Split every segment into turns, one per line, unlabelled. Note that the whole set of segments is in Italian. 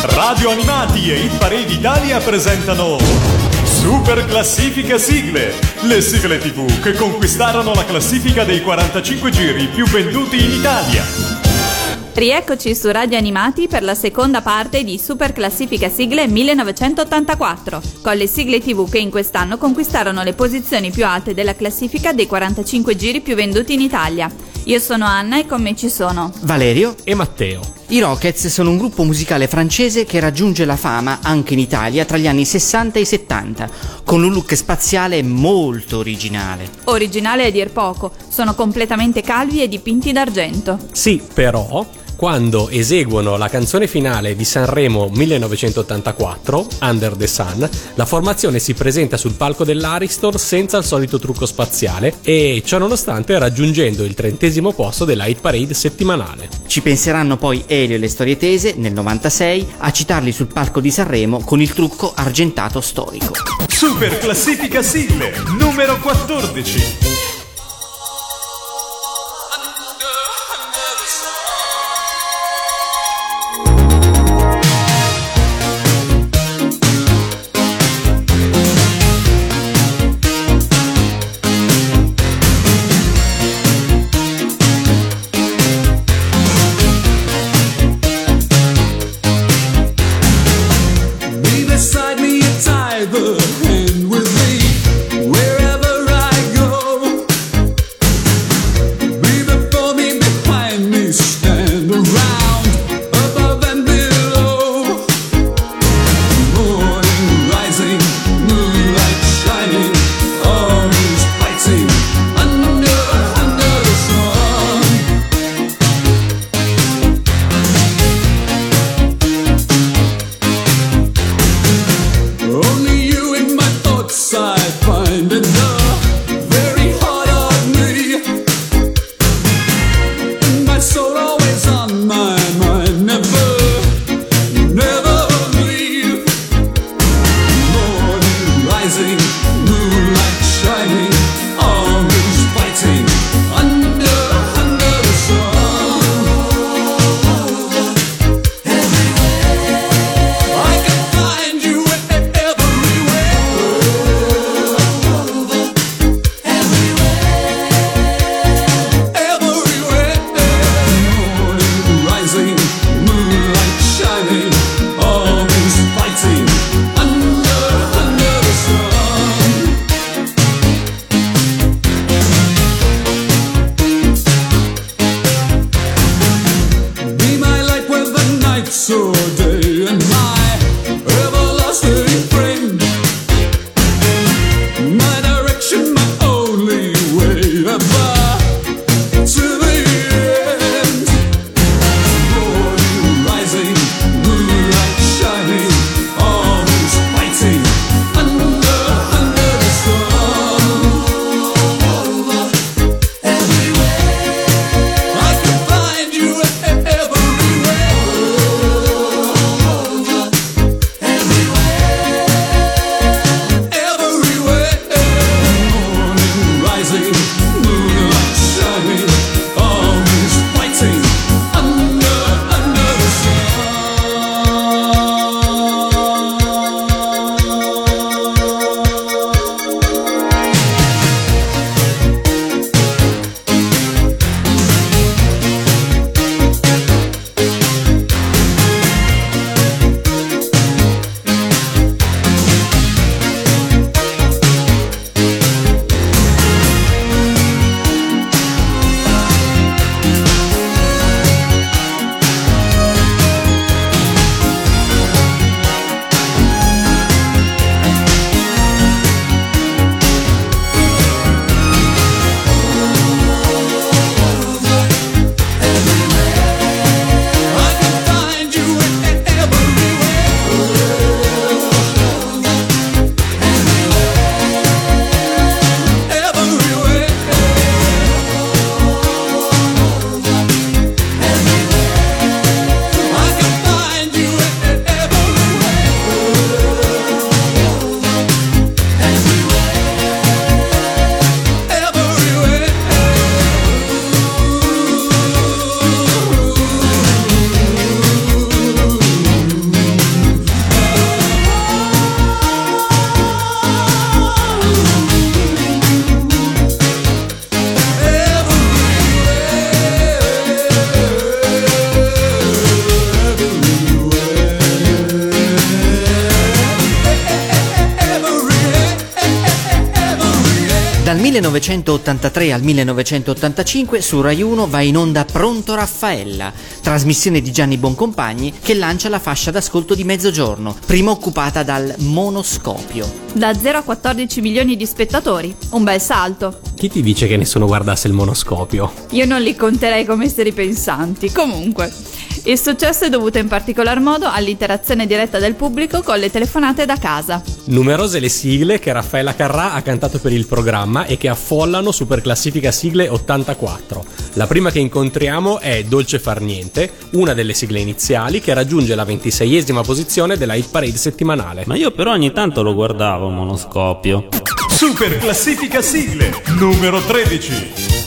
Radio Animati e Hit Parade Italia presentano Super Classifica Sigle, le sigle TV che conquistarono la classifica dei 45 giri più venduti in Italia.
Rieccoci su Radio Animati per la seconda parte di Super Classifica Sigle 1984, con le sigle TV che in quest'anno conquistarono le posizioni più alte della classifica dei 45 giri più venduti in Italia. Io sono Anna e con me ci sono
Valerio
e Matteo.
I Rockets sono un gruppo musicale francese che raggiunge la fama anche in Italia tra gli anni 60 e 70, con un look spaziale molto originale.
Originale a dir poco, sono completamente calvi e dipinti d'argento.
Sì, però quando eseguono la canzone finale di Sanremo 1984, Under the Sun, la formazione si presenta sul palco dell'Aristor senza il solito trucco spaziale e ciò nonostante raggiungendo il trentesimo posto della hit parade settimanale.
Ci penseranno poi Elio e le storie tese nel 96 a citarli sul palco di Sanremo con il trucco argentato storico.
Super classifica sigle numero 14.
1983 al 1985 su Rai 1 va in onda Pronto Raffaella, trasmissione di Gianni Boncompagni che lancia la fascia d'ascolto di mezzogiorno, prima occupata dal monoscopio.
Da 0 a 14 milioni di spettatori, un bel salto.
Chi ti dice che nessuno guardasse il monoscopio?
Io non li conterei come esseri pensanti. Comunque, il successo è dovuto in particolar modo all'interazione diretta del pubblico con le telefonate da casa.
Numerose le sigle che Raffaella Carrà ha cantato per il programma e che affollano Super Classifica Sigle 84. La prima che incontriamo è Dolce Far Niente, una delle sigle iniziali che raggiunge la 26esima posizione della hit parade settimanale.
Ma io però ogni tanto lo guardavo monoscopio.
Super classifica sigle numero 13.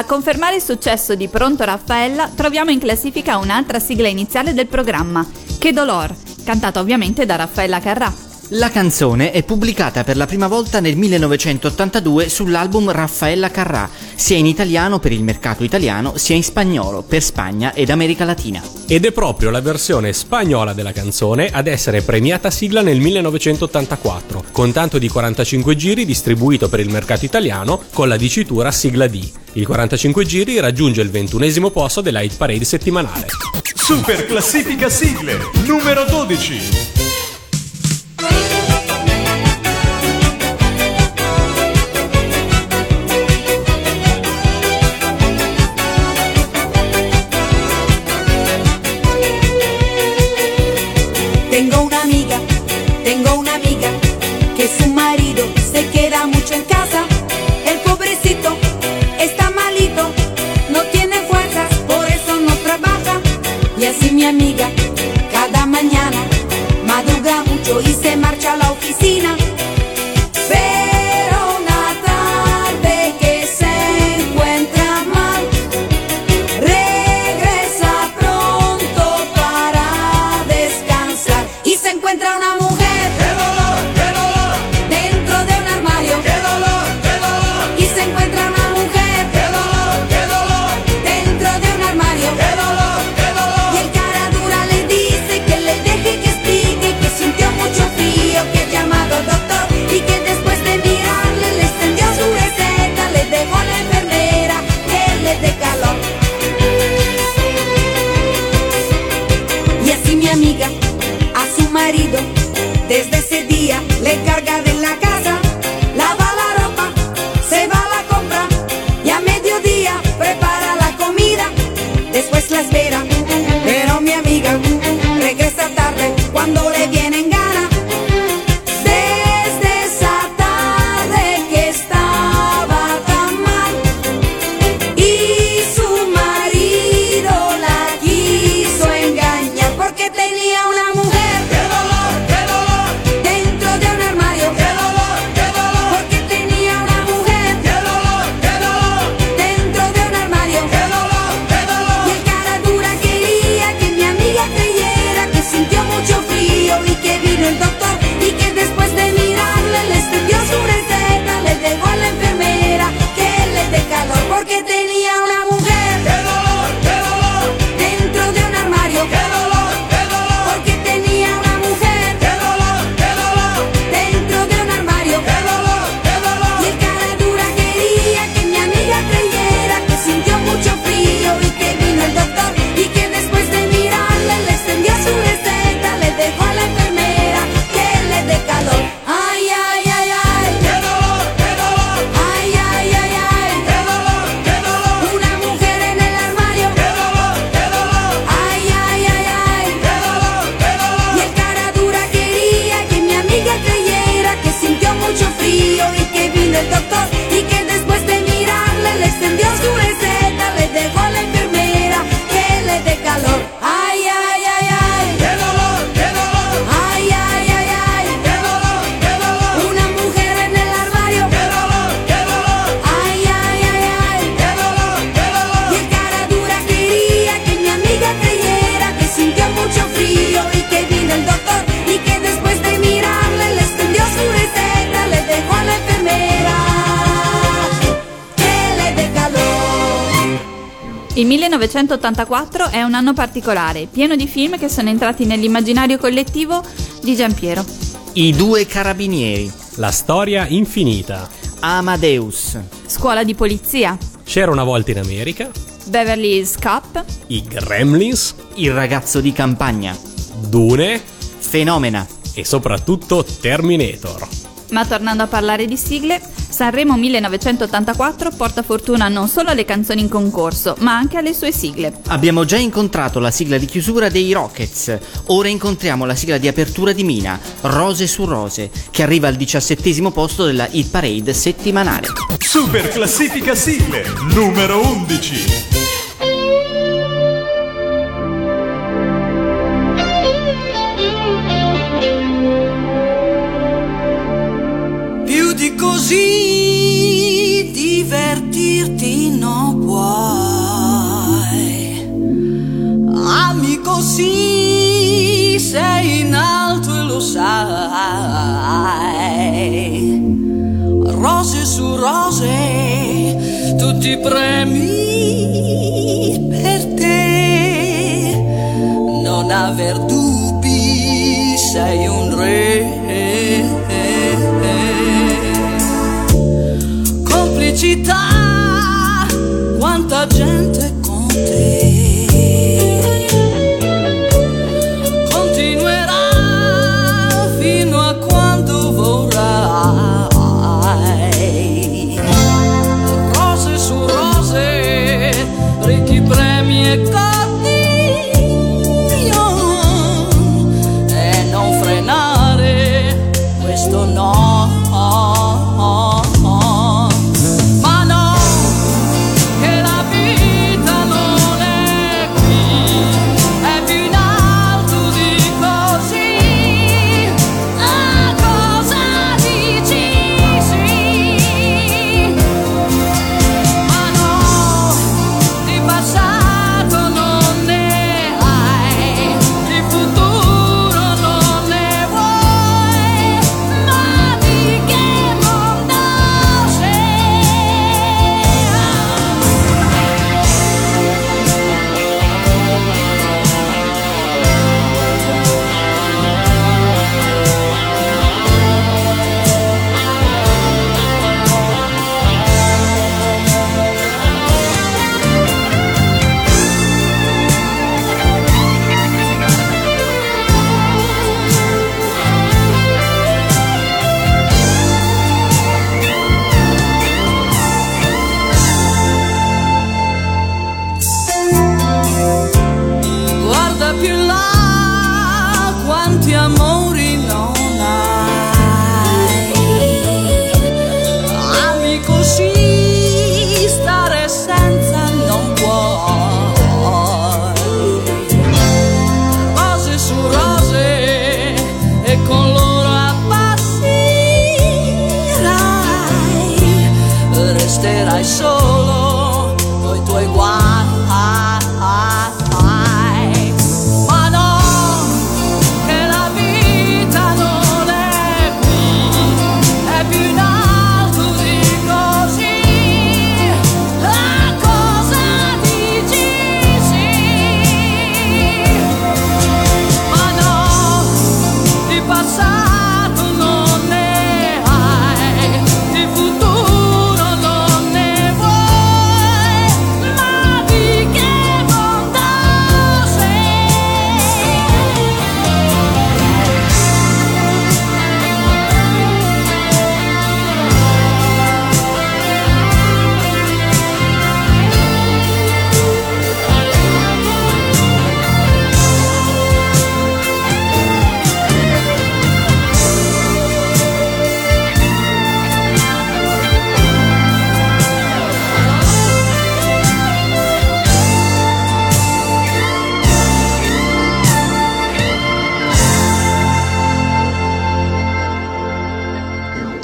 A
confermare il successo di Pronto Raffaella troviamo in classifica un'altra sigla iniziale del programma, Che Dolor, cantata ovviamente da Raffaella Carrà.
La canzone è pubblicata per la prima volta nel 1982 sull'album Raffaella Carrà, sia in italiano per il mercato italiano, sia in spagnolo per Spagna ed America Latina.
Ed è proprio la versione spagnola della canzone ad essere premiata sigla nel 1984, con tanto di 45 giri distribuito per il mercato italiano con la dicitura sigla D. Il 45 giri raggiunge il ventunesimo posto della hit parade settimanale.
Super classifica sigle numero 12.
1984 è un anno particolare, pieno di film che sono entrati nell'immaginario collettivo di Giampiero.
I due carabinieri.
La storia infinita.
Amadeus.
Scuola di polizia.
C'era una volta in America.
Beverly Hills Cup.
I Gremlins.
Il ragazzo di campagna.
Dune.
Fenomena.
E soprattutto Terminator.
Ma tornando a parlare di sigle, Sanremo 1984 porta fortuna non solo alle canzoni in concorso, ma anche alle sue sigle.
Abbiamo già incontrato la sigla di chiusura dei Rockets, ora incontriamo la sigla di apertura di Mina, Rose su Rose, che arriva al diciassettesimo posto della Hit Parade settimanale.
Super classifica sigle, numero 11.
così divertirti no puoi. Amico sì, sei in alto e lo sai. Rose su rose, tutti i premi per te. Non aver dubbi, sei un re. felicità, quanta gente con te.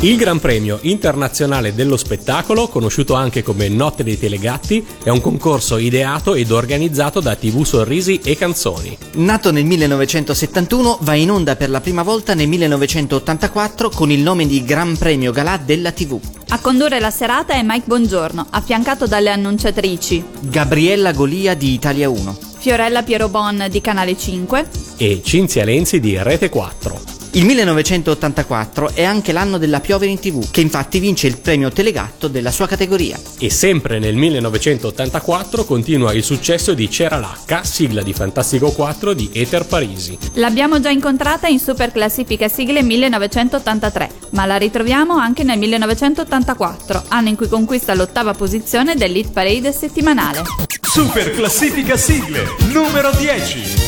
Il Gran Premio Internazionale dello Spettacolo, conosciuto anche come Notte dei Telegatti, è un concorso ideato ed organizzato da TV Sorrisi e Canzoni.
Nato nel 1971, va in onda per la prima volta nel 1984 con il nome di Gran Premio Galà della TV.
A condurre la serata è Mike Bongiorno, affiancato dalle annunciatrici
Gabriella Golia di Italia 1.
Fiorella Pierobon di Canale 5,
E Cinzia Lenzi di Rete 4.
Il 1984 è anche l'anno della Piovere in TV, che infatti vince il premio Telegatto della sua categoria.
E sempre nel 1984 continua il successo di C'era l'H, sigla di Fantastico 4 di Ether Parisi.
L'abbiamo già incontrata in Super Classifica Sigle 1983, ma la ritroviamo anche nel 1984, anno in cui conquista l'ottava posizione dell'Hit Parade settimanale.
Super classifica sigle numero 10.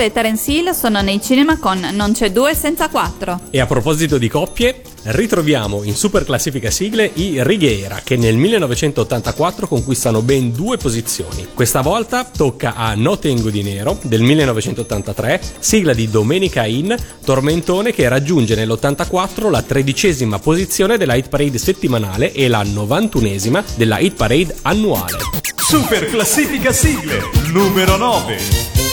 Spencer e Terence Hill sono nei cinema con Non c'è due senza quattro.
E a proposito di coppie, ritroviamo in super classifica sigle i Righiera che nel 1984 conquistano ben due posizioni. Questa volta tocca a No Tengo di Nero del 1983, sigla di Domenica In, tormentone che raggiunge nell'84 la tredicesima posizione della hit parade settimanale e la 91esima della hit parade annuale.
Super classifica sigle numero 9.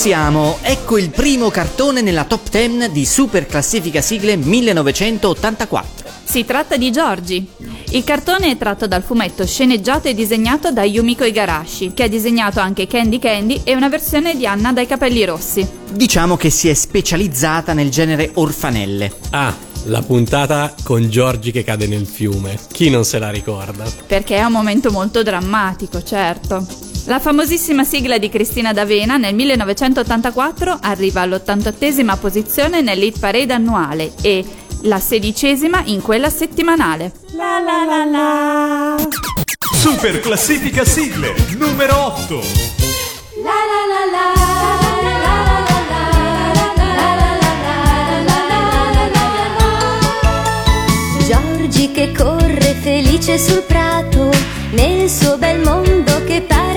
Siamo! Ecco il primo cartone nella top 10 di Super Classifica Sigle 1984.
Si tratta di Giorgi. Il cartone è tratto dal fumetto sceneggiato e disegnato da Yumiko Igarashi, che ha disegnato anche Candy Candy e una versione di Anna dai capelli rossi.
Diciamo che si è specializzata nel genere orfanelle.
Ah, la puntata con Giorgi che cade nel fiume. Chi non se la ricorda?
Perché è un momento molto drammatico, certo. La famosissima sigla di Cristina D'Avena nel 1984 arriva all'88esima posizione nell'hit parade annuale e la sedicesima in quella settimanale. La la la la.
Super classifica sigle numero 8.
Giorgi che corre felice sul prato, nel suo bel mondo che pare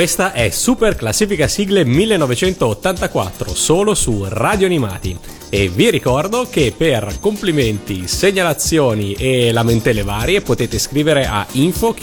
Questa è Super Classifica Sigle 1984, solo su Radio Animati. E vi ricordo che per complimenti, segnalazioni e lamentele varie potete scrivere a info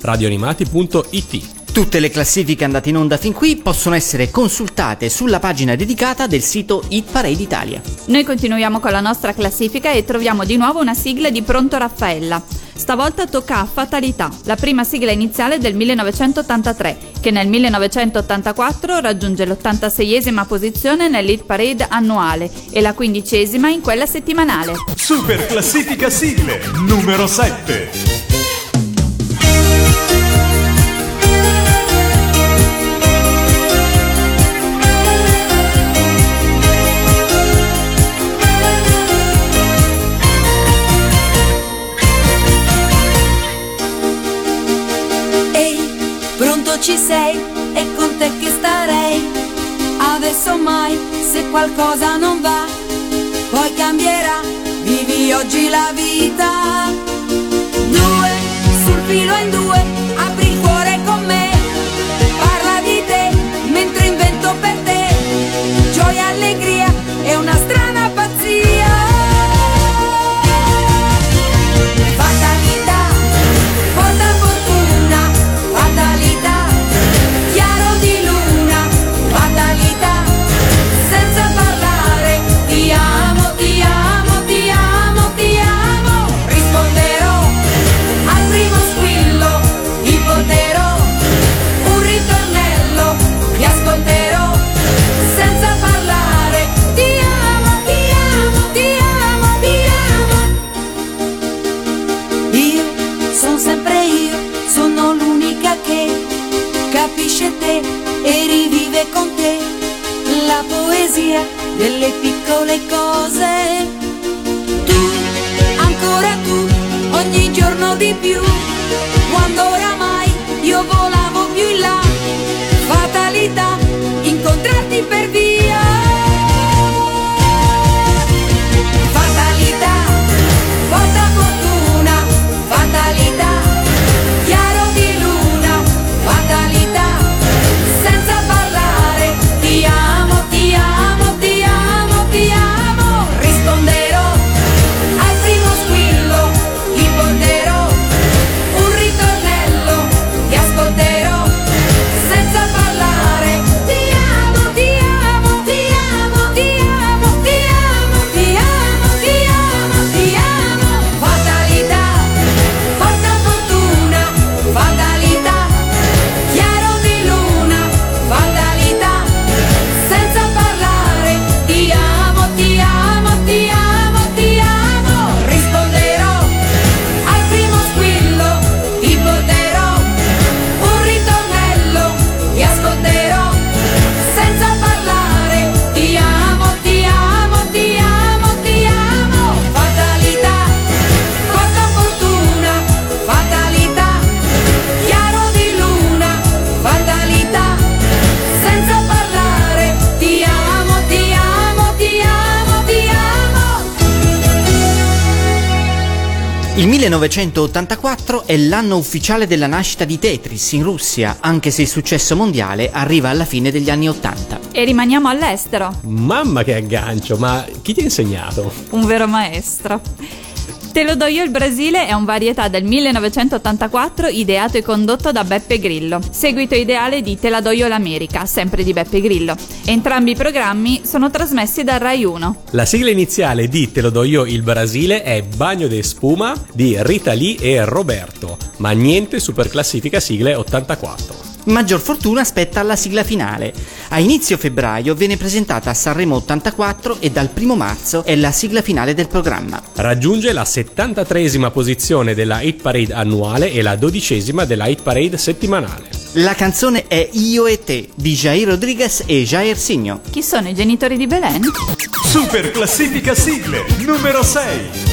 radioanimati.it.
Tutte le classifiche andate in onda fin qui possono essere consultate sulla pagina dedicata del sito Hit Parade Italia.
Noi continuiamo con la nostra classifica e troviamo di nuovo una sigla di Pronto Raffaella. Stavolta tocca a Fatalità, la prima sigla iniziale del 1983, che nel 1984 raggiunge l'86esima posizione nell'Hit Parade annuale e la quindicesima in quella settimanale.
Super classifica sigle numero 7.
qualcosa non va, poi cambierà, vivi oggi la vita. delle piccole cose. Tu, ancora tu, ogni giorno di più, quando oramai io volavo più in là, fatalità, incontrarti per via.
1984 è l'anno ufficiale della nascita di Tetris in Russia, anche se il successo mondiale arriva alla fine degli anni 80.
E rimaniamo all'estero.
Mamma che aggancio, ma chi ti ha insegnato?
Un vero maestro. Te lo do io il Brasile è un varietà del 1984 ideato e condotto da Beppe Grillo, seguito ideale di Te la do io l'America, sempre di Beppe Grillo. Entrambi i programmi sono trasmessi da Rai 1.
La sigla iniziale di Te lo do io il Brasile è Bagno de Spuma di Rita Lee e Roberto, ma niente super classifica sigle 84.
Maggior fortuna spetta alla sigla finale. A inizio febbraio viene presentata a Sanremo 84 e dal 1 marzo è la sigla finale del programma.
Raggiunge la 73esima posizione della hit parade annuale e la dodicesima della hit parade settimanale.
La canzone è Io e te di Jair Rodriguez e Jair Signo.
Chi sono i genitori di Belen?
Super classifica sigle numero 6.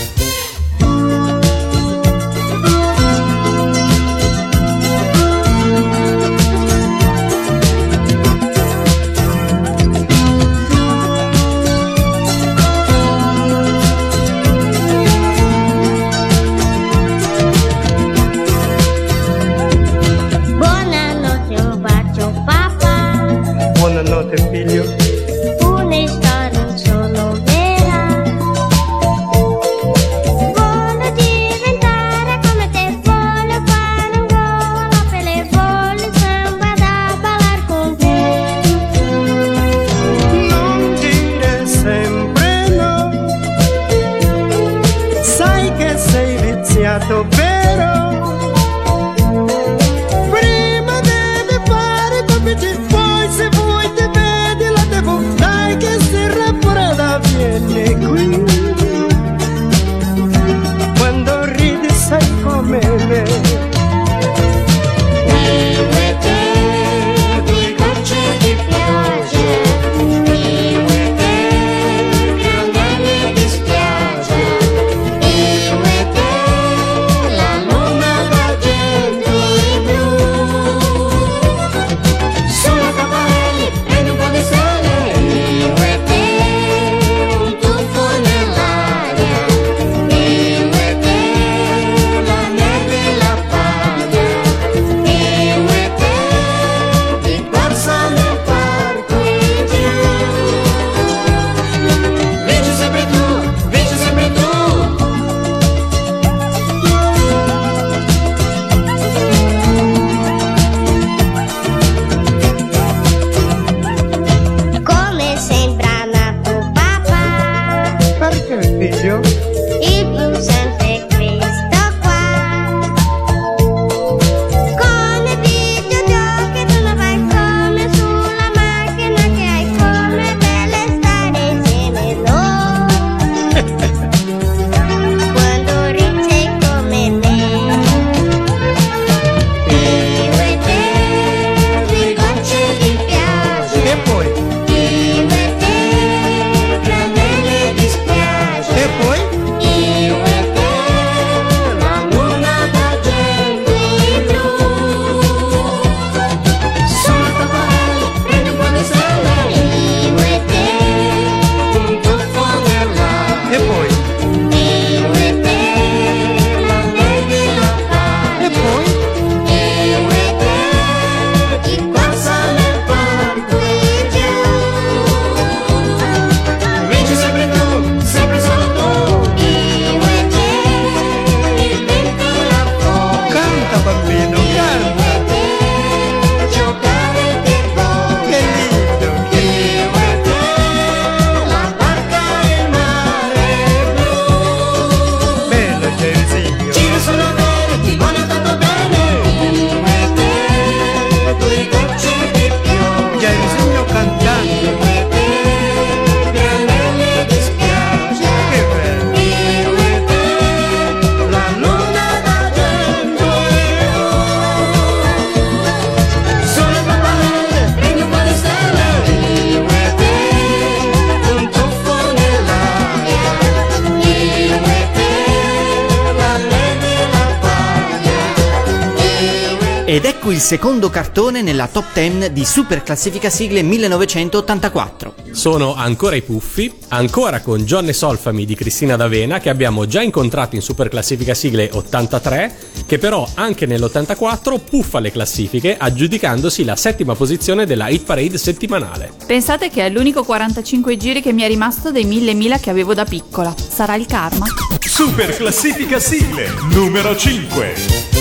Secondo cartone nella top 10 di Super Classifica Sigle 1984.
Sono ancora i Puffi, ancora con John e Solfami di Cristina D'Avena che abbiamo già incontrato in Super Classifica Sigle 83, che però anche nell'84 puffa le classifiche aggiudicandosi la settima posizione della hit parade settimanale.
Pensate che è l'unico 45 giri che mi è rimasto dei mille mila che avevo da piccola. Sarà il karma?
Super classifica sigle numero 5.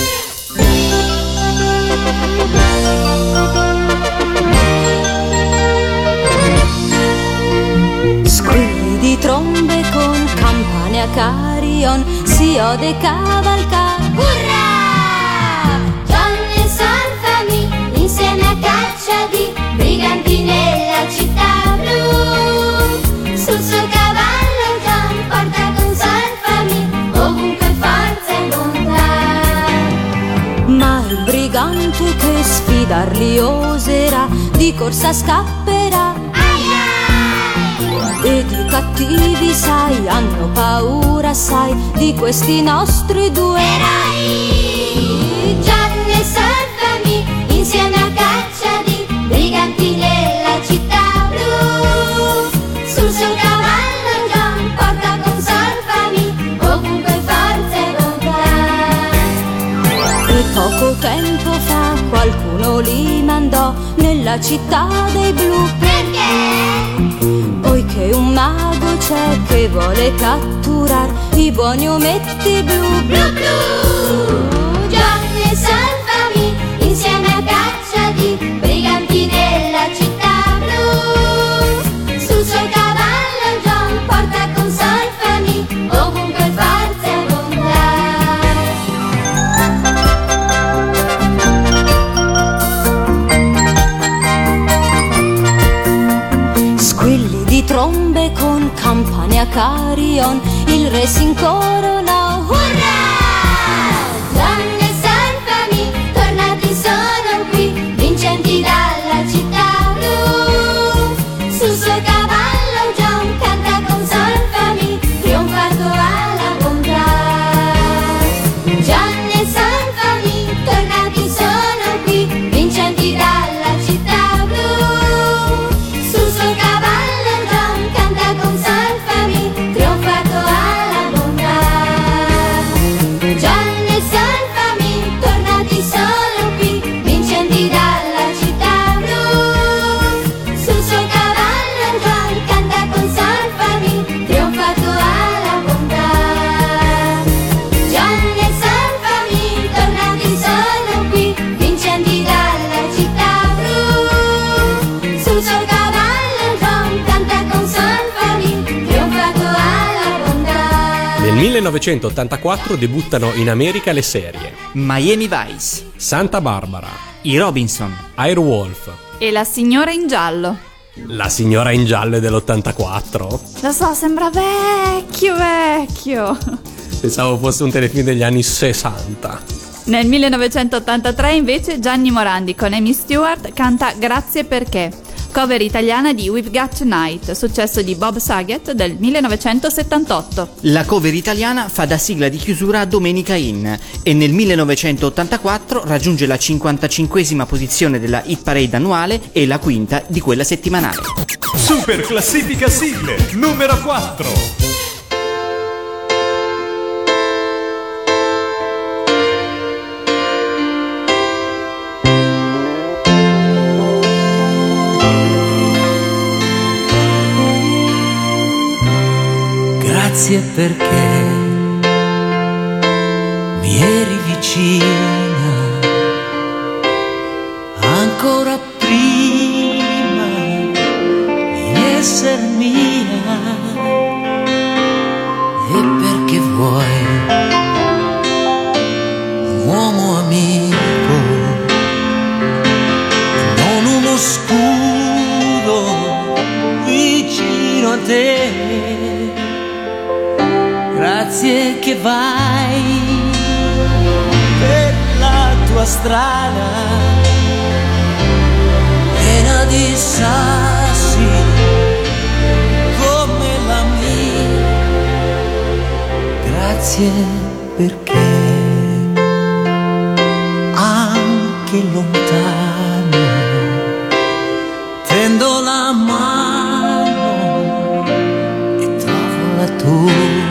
Trombe con campane a carion, si ode cavalcar. Urrà! Donne e solfami, insieme a caccia di briganti nella città blu. Sul suo cavallo John porta con solfami, ovunque forza e bontà. Ma il brigante che sfidarli oserà, di corsa scapperà. Cattivi, sai, hanno paura, sai, di questi nostri due eroi. Gianni e Salvami, insieme a caccia di briganti nella città blu. Sul suo cavallo John porta con Salvami, ovunque forza e bontà. E poco tempo fa qualcuno li mandò nella città dei blu. Perché? Poiché un mago c'è che vuole catturar i buoni ometti blu. Blu blu! Carion, il re si incorona,
1984 debuttano in America le serie
Miami Vice,
Santa Barbara,
i Robinson,
Airwolf,
E la signora in giallo.
La signora in giallo è dell'84.
Lo so, sembra vecchio, vecchio.
Pensavo fosse un telefilm degli anni 60.
Nel 1983 invece Gianni Morandi con Amy Stewart canta Grazie perché, cover italiana di We've Got Tonight, successo di Bob Saget del 1978.
La cover italiana fa da sigla di chiusura a Domenica In e nel 1984 raggiunge la 55esima posizione della hit parade annuale e la quinta di quella settimanale.
Super classifica sigle numero 4.
Grazie perché mi eri vicina ancora prima di essere mia. E perché vuoi che vai per la tua strada piena di sassi come la mia grazie perché anche lontano. Tendo la mano e trovo la tua.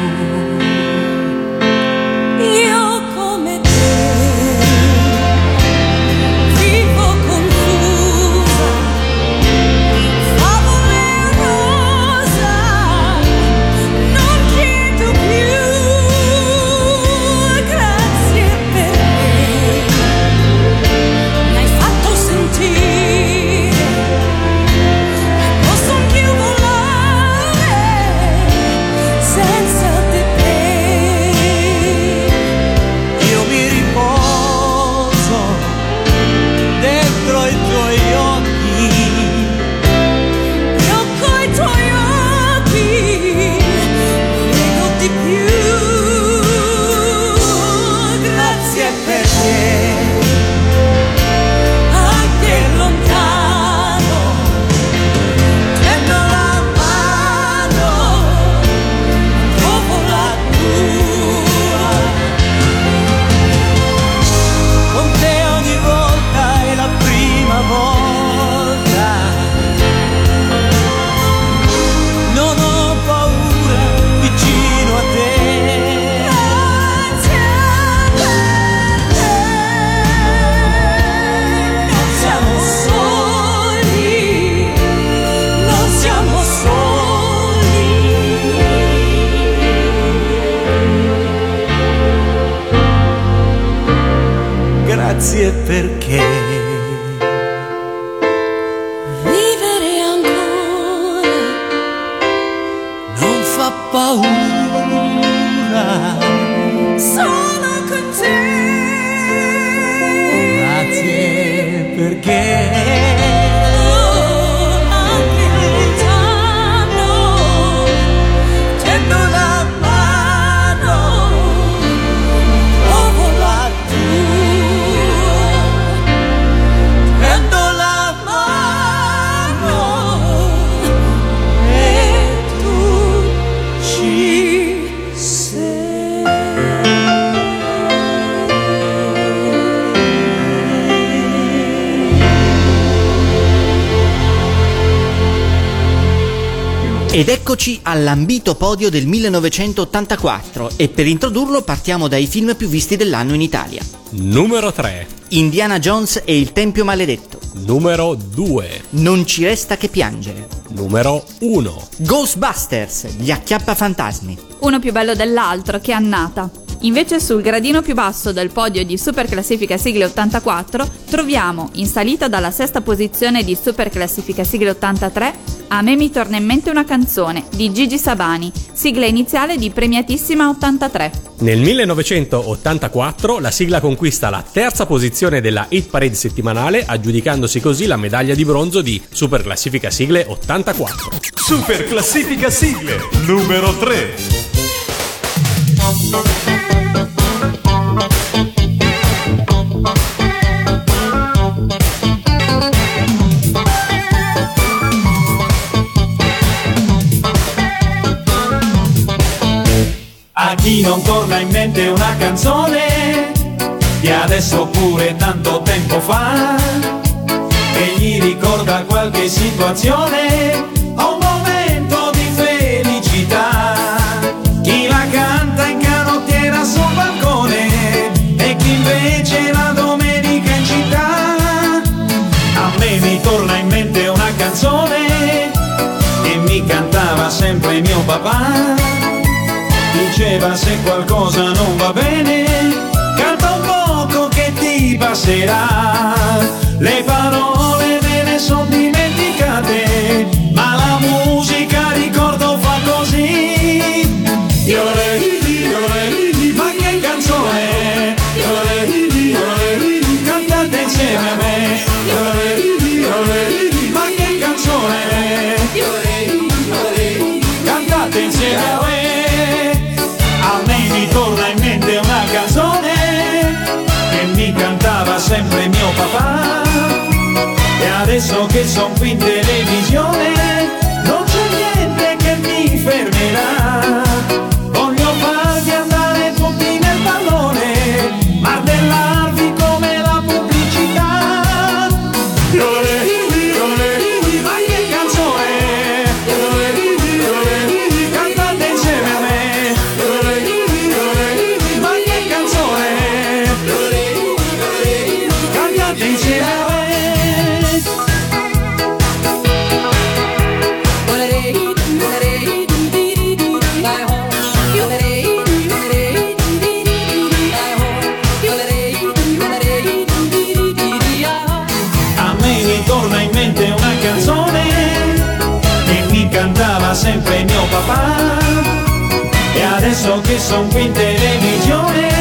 Grazie perché
all'ambito podio del 1984 e per introdurlo partiamo dai film più visti dell'anno in Italia.
Numero 3.
Indiana Jones e il Tempio Maledetto.
Numero 2.
Non ci resta che piangere.
Numero 1.
Ghostbusters, gli acchiappafantasmi.
Uno più bello dell'altro, che annata. Invece sul gradino più basso del podio di Super Classifica Sigle 84 troviamo, in salita dalla sesta posizione di Super Classifica Sigle 83, A me mi torna in mente una canzone di Gigi Sabani, sigla iniziale di Premiatissima 83.
Nel 1984 la sigla conquista la terza posizione della Hit Parade settimanale, aggiudicandosi così la medaglia di bronzo di Super Classifica Sigle 84.
Super classifica sigle numero 3.
Non torna in mente una canzone di adesso oppure tanto tempo fa che gli ricorda qualche situazione o un momento di felicità. Chi la canta in canottiera sul balcone e chi invece la domenica in città. A me mi torna in mente una canzone che mi cantava sempre mio papà diceva se qualcosa non va bene, canta un poco che ti passerà. Le parole me ne sono dimenticate, ma la sempre mio papà. E adesso che son qui in televisione, papà. E adesso che son qui in televisione,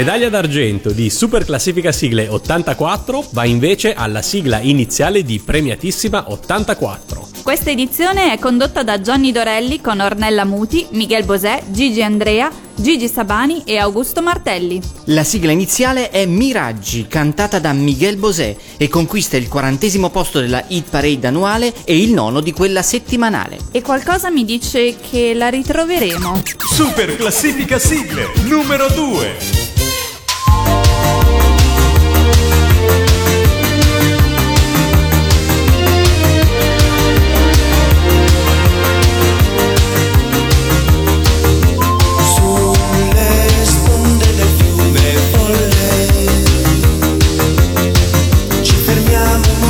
medaglia d'argento di Super Classifica Sigle 84 va invece alla sigla iniziale di Premiatissima 84.
Questa edizione è condotta da Johnny Dorelli con Ornella Muti, Miguel Bosè, Gigi Andrea, Gigi Sabani e Augusto Martelli.
La sigla iniziale è Miraggi, cantata da Miguel Bosé e conquista il quarantesimo posto della Hit Parade annuale e il nono di quella settimanale.
E qualcosa mi dice che la ritroveremo.
Super classifica sigle numero 2.
I'm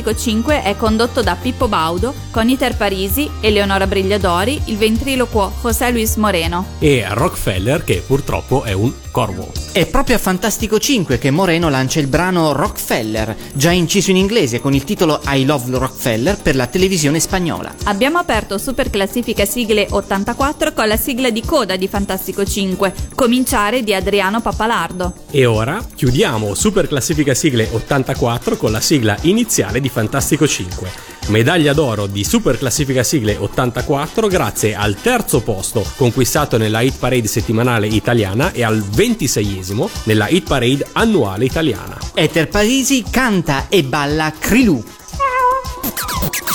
1984 Fantastico 5 è condotto da Pippo Baudo con Iter Parisi, Eleonora Brigliadori, il ventriloquo José Luis Moreno.
E Rockefeller, che purtroppo è un corvo.
È proprio a Fantastico 5 che Moreno lancia il brano Rockefeller, già inciso in inglese con il titolo I Love Rockefeller per la televisione spagnola.
Abbiamo aperto Super Classifica Sigle 84 con la sigla di coda di Fantastico 5, cominciare di Adriano Pappalardo.
E ora chiudiamo Super Classifica Sigle 84 con la sigla iniziale di Fantastico 5. Medaglia d'oro di Super Classifica Sigle 84 grazie al terzo posto conquistato nella hit parade settimanale italiana e al 26esimo nella hit parade annuale italiana.
Eter Parisi canta e balla Krilou.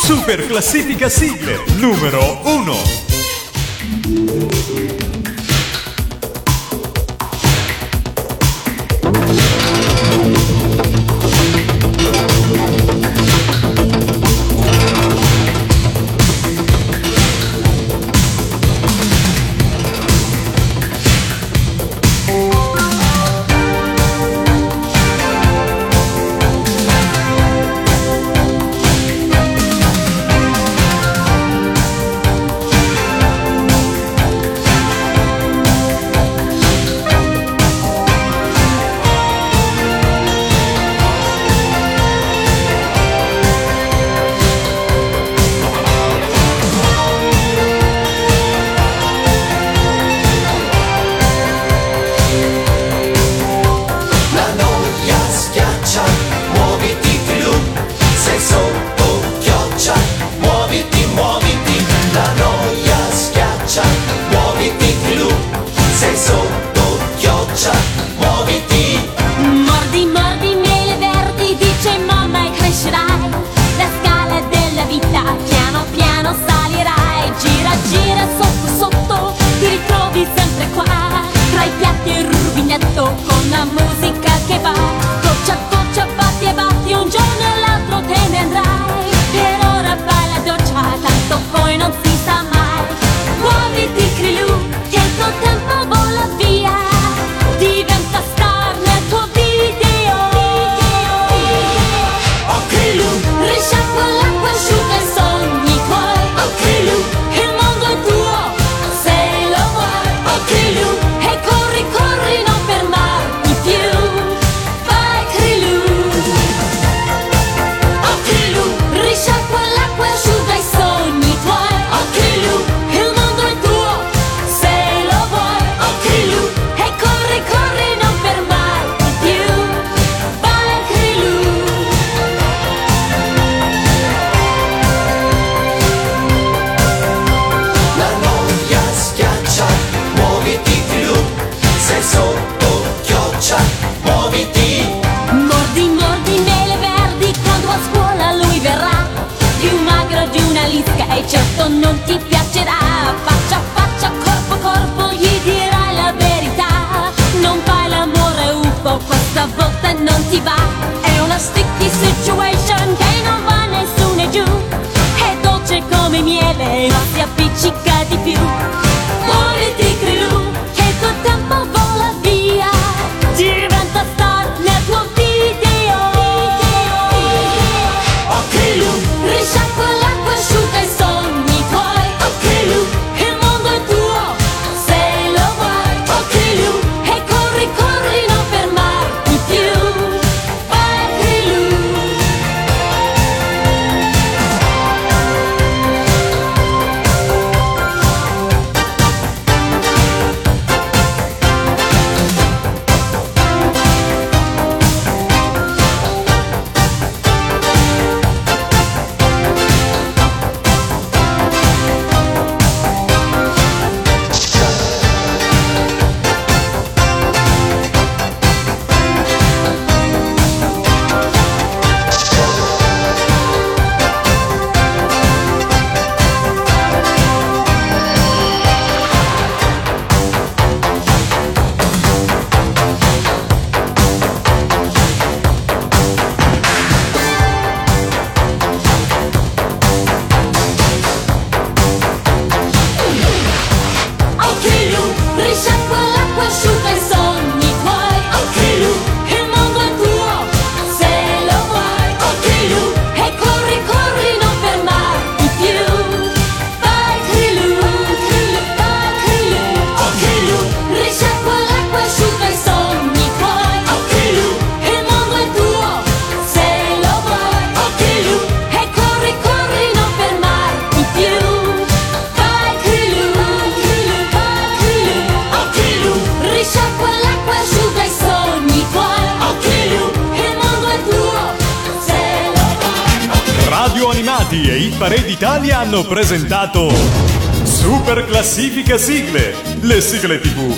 Super classifica sigle numero 1.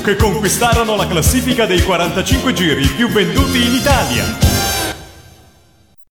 Che conquistarono la classifica dei 45 giri più venduti in Italia.